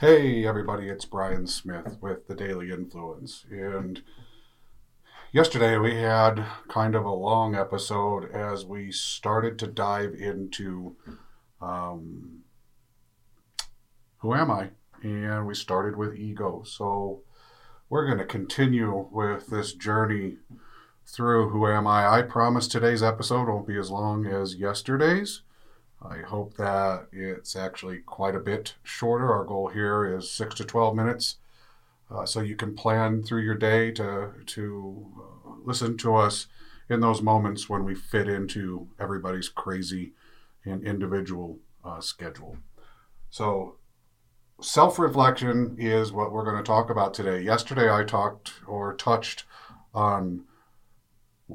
Hey, everybody, it's Brian Smith with the Daily Influence. And yesterday we had kind of a long episode as we started to dive into um, who am I? And we started with ego. So we're going to continue with this journey through who am I. I promise today's episode won't be as long as yesterday's. I hope that it's actually quite a bit shorter. Our goal here is six to 12 minutes. Uh, so you can plan through your day to, to uh, listen to us in those moments when we fit into everybody's crazy and individual uh, schedule. So, self reflection is what we're going to talk about today. Yesterday, I talked or touched on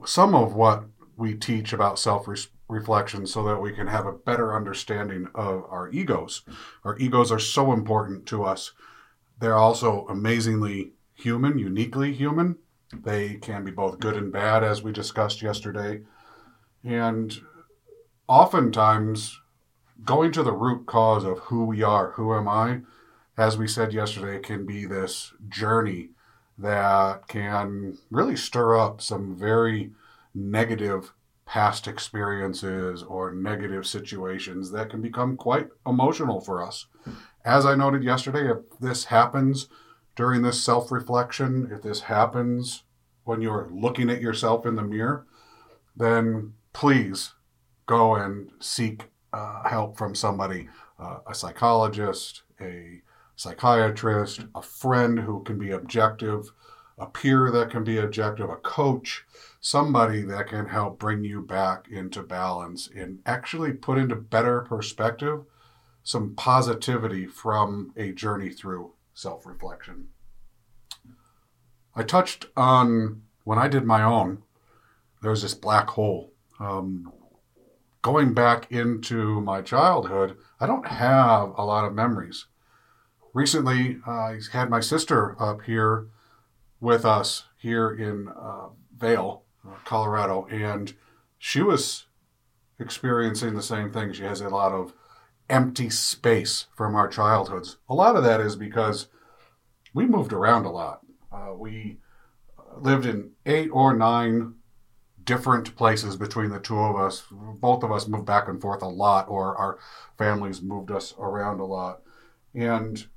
some of what we teach about self reflection so that we can have a better understanding of our egos. Our egos are so important to us. They're also amazingly human, uniquely human. They can be both good and bad, as we discussed yesterday. And oftentimes, going to the root cause of who we are, who am I, as we said yesterday, can be this journey that can really stir up some very negative past experiences or negative situations that can become quite emotional for us. As I noted yesterday, if this happens during this self reflection, if this happens when you're looking at yourself in the mirror, then please go and seek uh, help from somebody uh, a psychologist, a psychiatrist, a friend who can be objective, a peer that can be objective, a coach, somebody that can help bring you back into balance and actually put into better perspective some positivity from a journey through self reflection. I touched on when I did my own, there was this black hole. Um, going back into my childhood, I don't have a lot of memories. Recently, I had my sister up here with us here in uh, Vail, Colorado, and she was experiencing the same thing. She has a lot of empty space from our childhoods. A lot of that is because we moved around a lot. Uh, we lived in eight or nine different places between the two of us. Both of us moved back and forth a lot, or our families moved us around a lot. And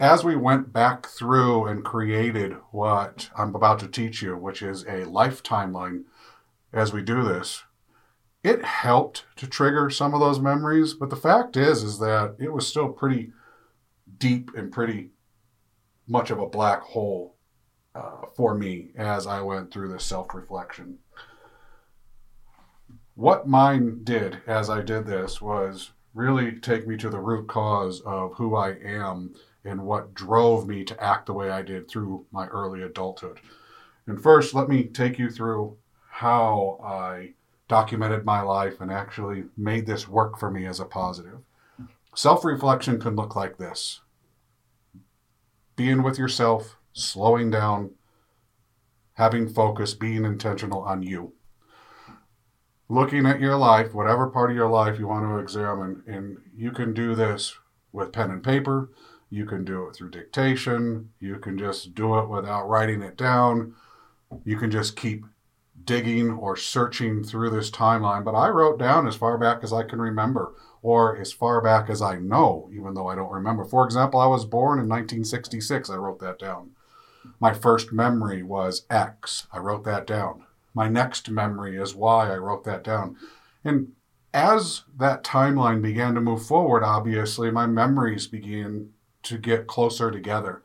as we went back through and created what I'm about to teach you, which is a life timeline, as we do this, it helped to trigger some of those memories. But the fact is, is that it was still pretty deep and pretty much of a black hole uh, for me as I went through this self reflection. What mine did as I did this was really take me to the root cause of who I am and what drove me to act the way I did through my early adulthood. And first, let me take you through how I documented my life and actually made this work for me as a positive. Self reflection can look like this being with yourself, slowing down, having focus, being intentional on you. Looking at your life, whatever part of your life you want to examine, and you can do this with pen and paper. You can do it through dictation. You can just do it without writing it down. You can just keep digging or searching through this timeline. But I wrote down as far back as I can remember, or as far back as I know, even though I don't remember. For example, I was born in 1966. I wrote that down. My first memory was X. I wrote that down. My next memory is Y. I wrote that down. And as that timeline began to move forward, obviously, my memories began to get closer together.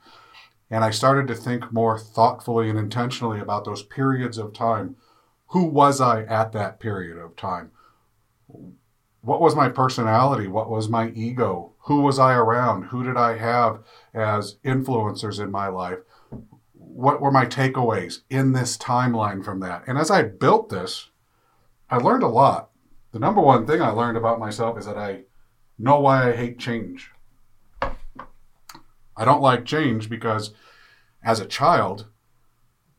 And I started to think more thoughtfully and intentionally about those periods of time. Who was I at that period of time? what was my personality? What was my ego? Who was I around? Who did I have as influencers in my life? What were my takeaways in this timeline from that? And as I built this, I learned a lot. The number one thing I learned about myself is that I know why I hate change. I don't like change because as a child,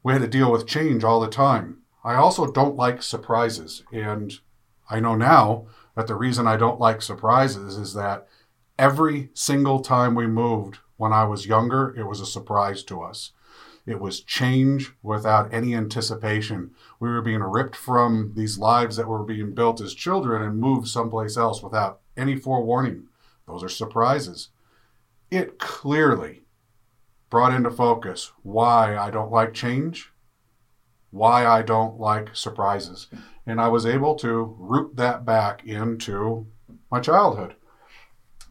we had to deal with change all the time. I also don't like surprises. And I know now that the reason I don't like surprises is that every single time we moved when I was younger, it was a surprise to us. It was change without any anticipation. We were being ripped from these lives that were being built as children and moved someplace else without any forewarning. Those are surprises. It clearly brought into focus why I don't like change, why I don't like surprises. And I was able to root that back into my childhood.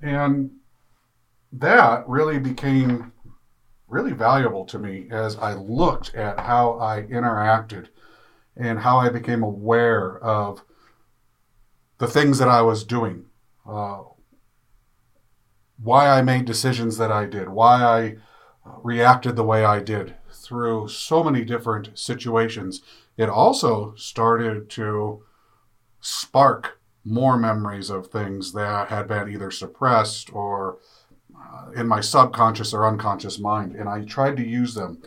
And that really became really valuable to me as I looked at how I interacted and how I became aware of the things that I was doing, uh, why I made decisions that I did, why I reacted the way I did through so many different situations. It also started to spark more memories of things that had been either suppressed or uh, in my subconscious or unconscious mind. And I tried to use them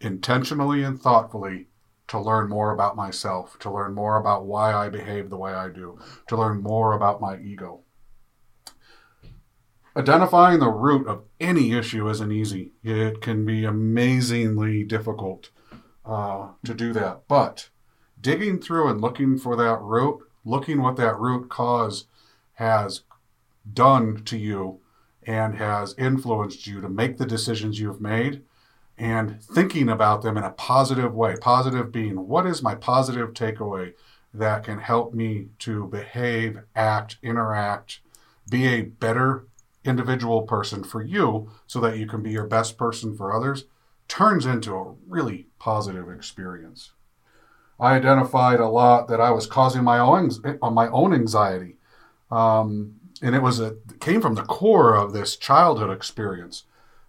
intentionally and thoughtfully to learn more about myself, to learn more about why I behave the way I do, to learn more about my ego. Identifying the root of any issue isn't easy. It can be amazingly difficult uh, to do that. But digging through and looking for that root, looking what that root cause has done to you and has influenced you to make the decisions you've made and thinking about them in a positive way. Positive being, what is my positive takeaway that can help me to behave, act, interact, be a better individual person for you so that you can be your best person for others turns into a really positive experience. I identified a lot that I was causing my own my own anxiety. Um, and it was a it came from the core of this childhood experience,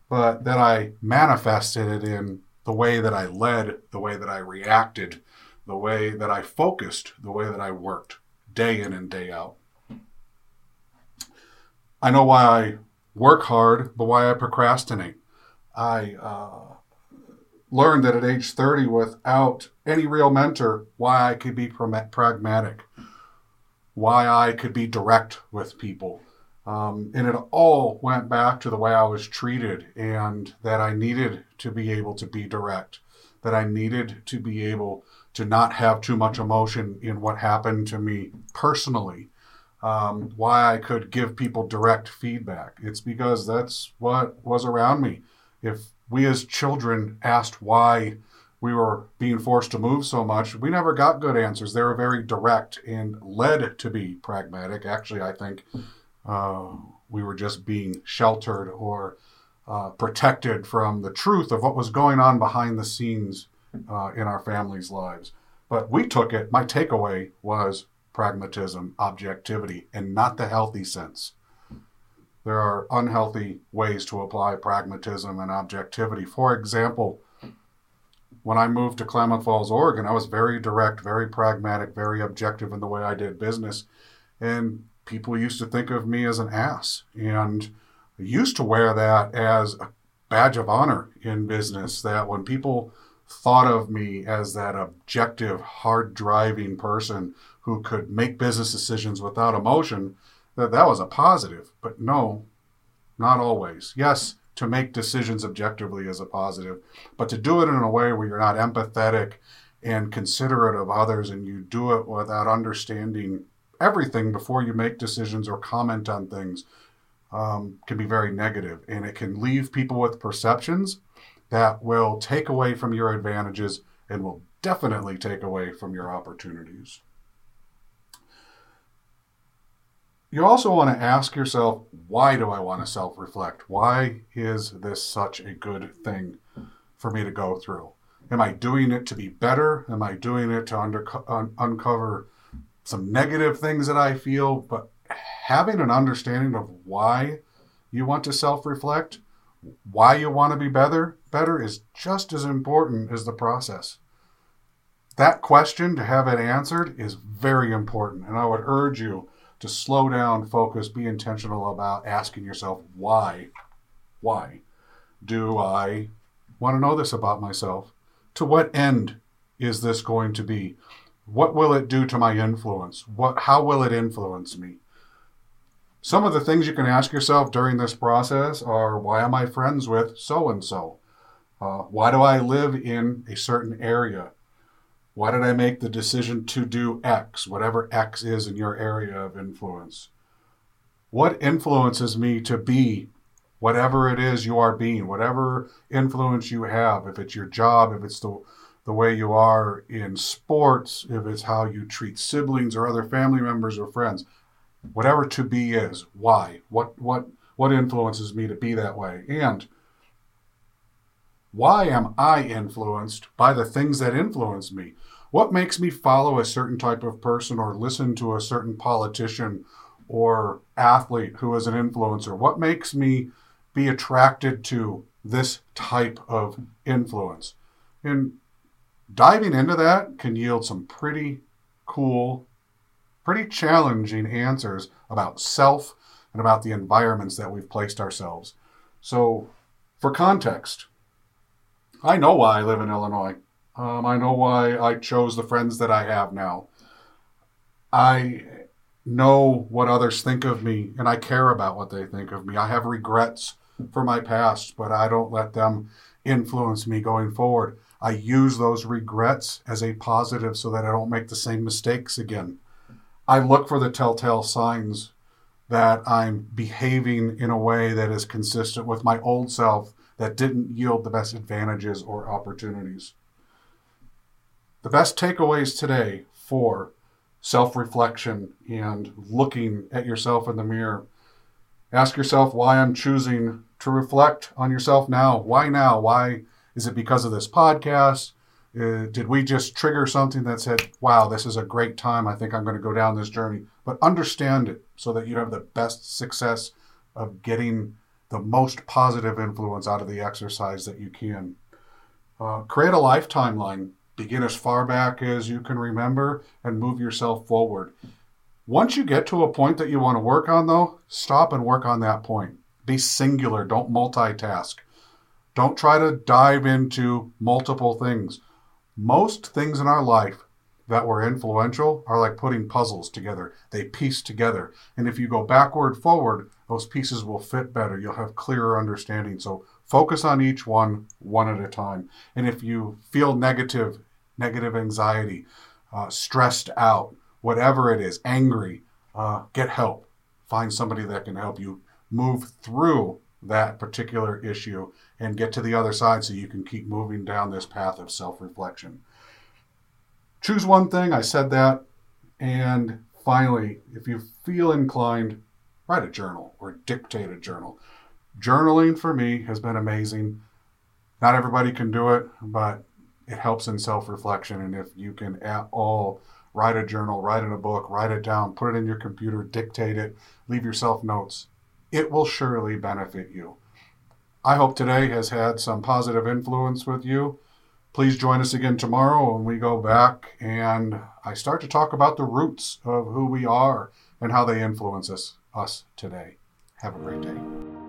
but that I manifested it in the way that I led, the way that I reacted, the way that I focused, the way that I worked day in and day out. I know why I work hard, but why I procrastinate. I uh, learned that at age 30, without any real mentor, why I could be pragmatic why I could be direct with people. Um, and it all went back to the way I was treated and that I needed to be able to be direct, that I needed to be able to not have too much emotion in what happened to me personally. Um, why I could give people direct feedback. It's because that's what was around me. If we as children asked why we were being forced to move so much, we never got good answers. They were very direct and led to be pragmatic. Actually, I think uh, we were just being sheltered or uh, protected from the truth of what was going on behind the scenes uh, in our families' lives. But we took it, my takeaway was pragmatism, objectivity, and not the healthy sense. There are unhealthy ways to apply pragmatism and objectivity. For example, when I moved to Klamath Falls, Oregon, I was very direct, very pragmatic, very objective in the way I did business. And people used to think of me as an ass. And I used to wear that as a badge of honor in business, that when people thought of me as that objective, hard driving person who could make business decisions without emotion, that that was a positive. But no, not always. Yes, to make decisions objectively is a positive, but to do it in a way where you're not empathetic and considerate of others and you do it without understanding everything before you make decisions or comment on things um, can be very negative and it can leave people with perceptions that will take away from your advantages and will definitely take away from your opportunities. You also want to ask yourself, why do I want to self reflect? Why is this such a good thing for me to go through? Am I doing it to be better? Am I doing it to un, uncover some negative things that I feel, but having an understanding of why you want to self-reflect, why you want to be better, better is just as important as the process. That question to have it answered is very important, and I would urge you to slow down, focus, be intentional about asking yourself why. Why do I want to know this about myself? To what end is this going to be? What will it do to my influence? What how will it influence me? Some of the things you can ask yourself during this process are why am I friends with so and so? Why do I live in a certain area? Why did I make the decision to do X, whatever X is in your area of influence? What influences me to be whatever it is you are being, whatever influence you have, if it's your job, if it's the the way you are in sports, if it's how you treat siblings or other family members or friends, whatever to be is, why? What what what influences me to be that way? And why am I influenced by the things that influence me? What makes me follow a certain type of person or listen to a certain politician or athlete who is an influencer? What makes me be attracted to this type of influence? And diving into that can yield some pretty cool, pretty challenging answers about self and about the environments that we've placed ourselves. So, for context, I know why I live in Illinois. Um, I know why I chose the friends that I have now. I know what others think of me and I care about what they think of me. I have regrets for my past, but I don't let them influence me going forward. I use those regrets as a positive so that I don't make the same mistakes again. I look for the telltale signs that I'm behaving in a way that is consistent with my old self that didn't yield the best advantages or opportunities. The best takeaways today for self reflection and looking at yourself in the mirror. Ask yourself why I'm choosing to reflect on yourself now. Why now? Why is it because of this podcast? Uh, did we just trigger something that said, wow, this is a great time? I think I'm going to go down this journey. But understand it so that you have the best success of getting the most positive influence out of the exercise that you can. Uh, create a life timeline. Begin as far back as you can remember and move yourself forward. Once you get to a point that you want to work on, though, stop and work on that point. Be singular, don't multitask. Don't try to dive into multiple things. Most things in our life that were influential are like putting puzzles together. They piece together. And if you go backward, forward, those pieces will fit better. You'll have clearer understanding. So focus on each one, one at a time. And if you feel negative, negative anxiety, uh, stressed out, whatever it is, angry, uh, get help. Find somebody that can help you move through that particular issue and get to the other side so you can keep moving down this path of self reflection. Choose one thing, I said that. And finally, if you feel inclined, write a journal or dictate a journal. Journaling for me has been amazing. Not everybody can do it, but it helps in self reflection. And if you can at all write a journal, write in a book, write it down, put it in your computer, dictate it, leave yourself notes, it will surely benefit you. I hope today has had some positive influence with you. Please join us again tomorrow when we go back and I start to talk about the roots of who we are and how they influence us, us today. Have a great day.